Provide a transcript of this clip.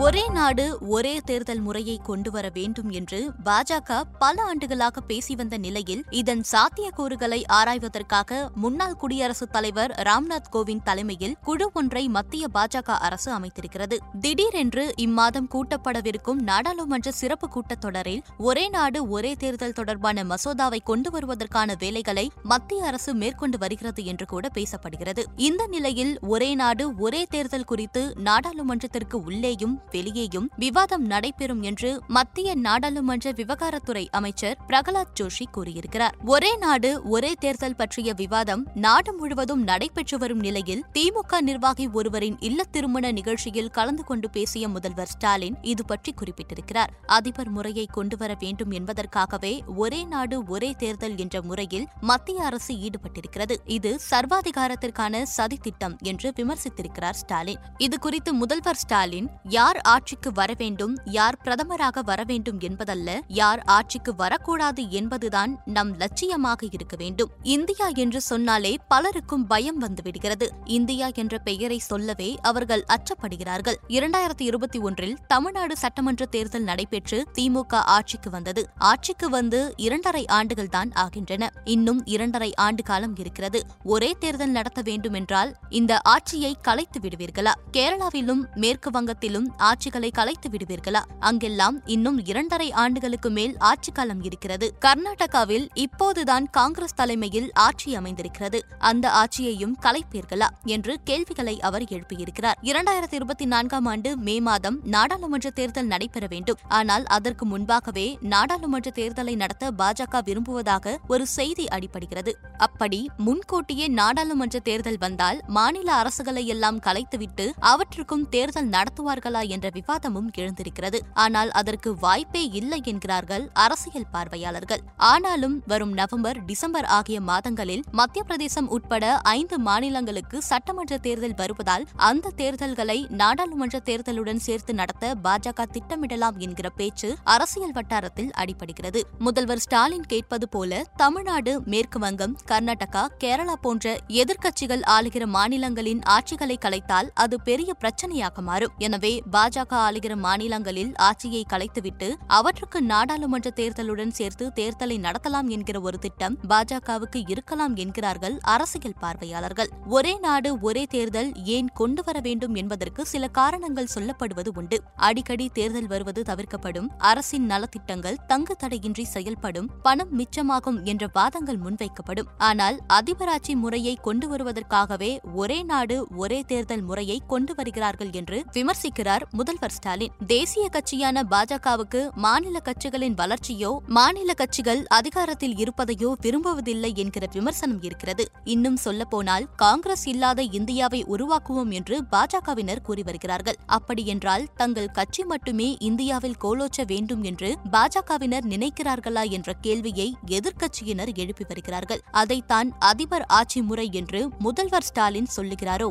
ஒரே நாடு ஒரே தேர்தல் முறையை கொண்டு வர வேண்டும் என்று பாஜக பல ஆண்டுகளாக பேசி வந்த நிலையில் இதன் சாத்தியக்கூறுகளை ஆராய்வதற்காக முன்னாள் குடியரசுத் தலைவர் ராம்நாத் கோவிந்த் தலைமையில் குழு ஒன்றை மத்திய பாஜக அரசு அமைத்திருக்கிறது. திடீரென்று இம்மாதம் கூட்டப்படவிருக்கும் நாடாளுமன்ற சிறப்பு கூட்டத்தொடரில் ஒரே நாடு ஒரே தேர்தல் தொடர்பான மசோதாவை கொண்டு வருவதற்கான வேலைகளை மத்திய அரசு மேற்கொண்டு வருகிறது என்று கூட பேசப்படுகிறது. இந்த நிலையில் ஒரே நாடு ஒரே தேர்தல் குறித்து நாடாளுமன்றத்திற்கு உள்ளேயும் வெளியேயும் விவாதம் நடைபெறும் என்று மத்திய நாடாளுமன்ற விவகாரத்துறை அமைச்சர் பிரகலாத் ஜோஷி கூறியிருக்கிறார். ஒரே நாடு ஒரே தேர்தல் பற்றிய விவாதம் நாடு முழுவதும் நடைபெற்று வரும் நிலையில் திமுக நிர்வாகி ஒருவரின் இல்ல திருமண நிகழ்ச்சியில் கலந்து கொண்டு பேசிய முதல்வர் ஸ்டாலின் இது பற்றி குறிப்பிட்டிருக்கிறார். அதிபர் முறையை கொண்டுவர வேண்டும் என்பதற்காகவே ஒரே நாடு ஒரே தேர்தல் என்ற முறையில் மத்திய அரசு ஈடுபட்டிருக்கிறது. இது சர்வாதிகாரத்திற்கான சதி திட்டம் என்று விமர்சித்திருக்கிறார் ஸ்டாலின். இது குறித்து முதல்வர் ஸ்டாலின் யார் ஆட்சிக்கு வரவேண்டும் யார் பிரதமராக வரவேண்டும் என்பதல்ல யார் ஆட்சிக்கு வரக்கூடாது என்பதுதான் நம் லட்சியமாக இருக்க வேண்டும். இந்தியா என்று சொன்னாலே பலருக்கும் பயம் வந்துவிடுகிறது இந்தியா என்ற பெயரை சொல்லவே அவர்கள் அச்சப்படுகிறார்கள். இரண்டாயிரத்தி இருபத்தி ஒன்றில் தமிழ்நாடு சட்டமன்ற தேர்தல் நடைபெற்று திமுக ஆட்சிக்கு வந்தது. ஆட்சிக்கு வந்து இரண்டரை ஆண்டுகள் தான் ஆகின்றன. இன்னும் இரண்டரை ஆண்டு காலம் இருக்கிறது. ஒரே தேர்தல் நடத்த வேண்டும் என்றால் இந்த ஆட்சியை கலைத்து விடுவீர்களா? கேரளாவிலும் மேற்கு வங்கத்திலும் ஆட்சிகளை கலைத்து விடுவீர்களா? அங்கெல்லாம் இன்னும் இரண்டரை ஆண்டுகளுக்கு மேல் ஆட்சி காலம் இருக்கிறது. கர்நாடகாவில் இப்போதுதான் காங்கிரஸ் தலைமையில் ஆட்சி அமைந்திருக்கிறது. அந்த ஆட்சியையும் கலைப்பீர்களா? என்று கேள்விகளை அவர் எழுப்பியிருக்கிறார். இரண்டாயிரத்தி இருபத்தி நான்காம் ஆண்டு மே மாதம் நாடாளுமன்ற தேர்தல் நடைபெற வேண்டும். ஆனால் அதற்கு முன்பாகவே நாடாளுமன்ற தேர்தலை நடத்த பாஜக விரும்புவதாக ஒரு செய்தி அடிபடுகிறது. அப்படி முன்கூட்டியே நாடாளுமன்ற தேர்தல் வந்தால் மாநில அரசுகளை எல்லாம் கலைத்துவிட்டு அவற்றுக்கும் தேர்தல் நடத்துவார்களா என்ற விவாதமும் எழுந்திருக்கிறது. ஆனால் அதற்கு வாய்ப்பே இல்லை என்கிறார்கள் அரசியல் பார்வையாளர்கள். ஆனாலும் வரும் நவம்பர் டிசம்பர் ஆகிய மாதங்களில் மத்திய பிரதேசம் உட்பட ஐந்து மாநிலங்களுக்கு சட்டமன்ற தேர்தல் வருவதால் அந்த தேர்தல்களை நாடாளுமன்ற தேர்தலுடன் சேர்த்து நடத்த பாஜக திட்டமிடலாம் என்கிற பேச்சு அரசியல் வட்டாரத்தில் அடிபடுகிறது. முதல்வர் ஸ்டாலின் கேட்பது போல தமிழ்நாடு மேற்கு வங்கம் கர்நாடகா கேரளா போன்ற எதிர்க்கட்சிகள் ஆளுகிற மாநிலங்களின் ஆட்சிகளை கலைத்தால் அது பெரிய பிரச்சனையாக மாறும். எனவே பாஜக ஆளுகிற மாநிலங்களில் ஆட்சியை கலைத்துவிட்டு அவற்றுக்கு நாடாளுமன்ற தேர்தலுடன் சேர்த்து தேர்தலை நடத்தலாம் என்கிற ஒரு திட்டம் பாஜகவுக்கு இருக்கலாம் என்கிறார்கள் அரசியல் பார்வையாளர்கள். ஒரே நாடு ஒரே தேர்தல் ஏன் கொண்டு வர வேண்டும் என்பதற்கு சில காரணங்கள் சொல்லப்படுவது உண்டு. அடிக்கடி தேர்தல் வருவது தவிர்க்கப்படும். அரசின் நலத்திட்டங்கள் தங்கு தடையின்றி செயல்படும். பணம் மிச்சமாகும் என்ற வாதங்கள் முன்வைக்கப்படும். ஆனால் அதிபராட்சி முறையை கொண்டு வருவதற்காகவே ஒரே நாடு ஒரே தேர்தல் முறையை கொண்டு வருகிறார்கள் என்று விமர்சிக்கிறார் முதல்வர் ஸ்டாலின் தேசிய கட்சியான பாஜகவுக்கு மாநில கட்சிகளின் வளர்ச்சியோ மாநில கட்சிகள் அதிகாரத்தில் இருப்பதையோ விரும்புவதில்லை என்கிற விமர்சனம் இருக்கிறது. இன்னும் சொல்லப்போனால் காங்கிரஸ் இல்லாத இந்தியாவை உருவாக்குவோம் என்று பாஜகவினர் கூறி வருகிறார்கள். அப்படியென்றால் தங்கள் கட்சி மட்டுமே இந்தியாவில் கோலோச்ச வேண்டும் என்று பாஜகவினர் நினைக்கிறார்களா என்ற கேள்வியை எதிர்க்கட்சியினர் எழுப்பி வருகிறார்கள். அதைத்தான் அதிபர் ஆட்சி முறை என்று முதல்வர் ஸ்டாலின் சொல்லுகிறாரோ?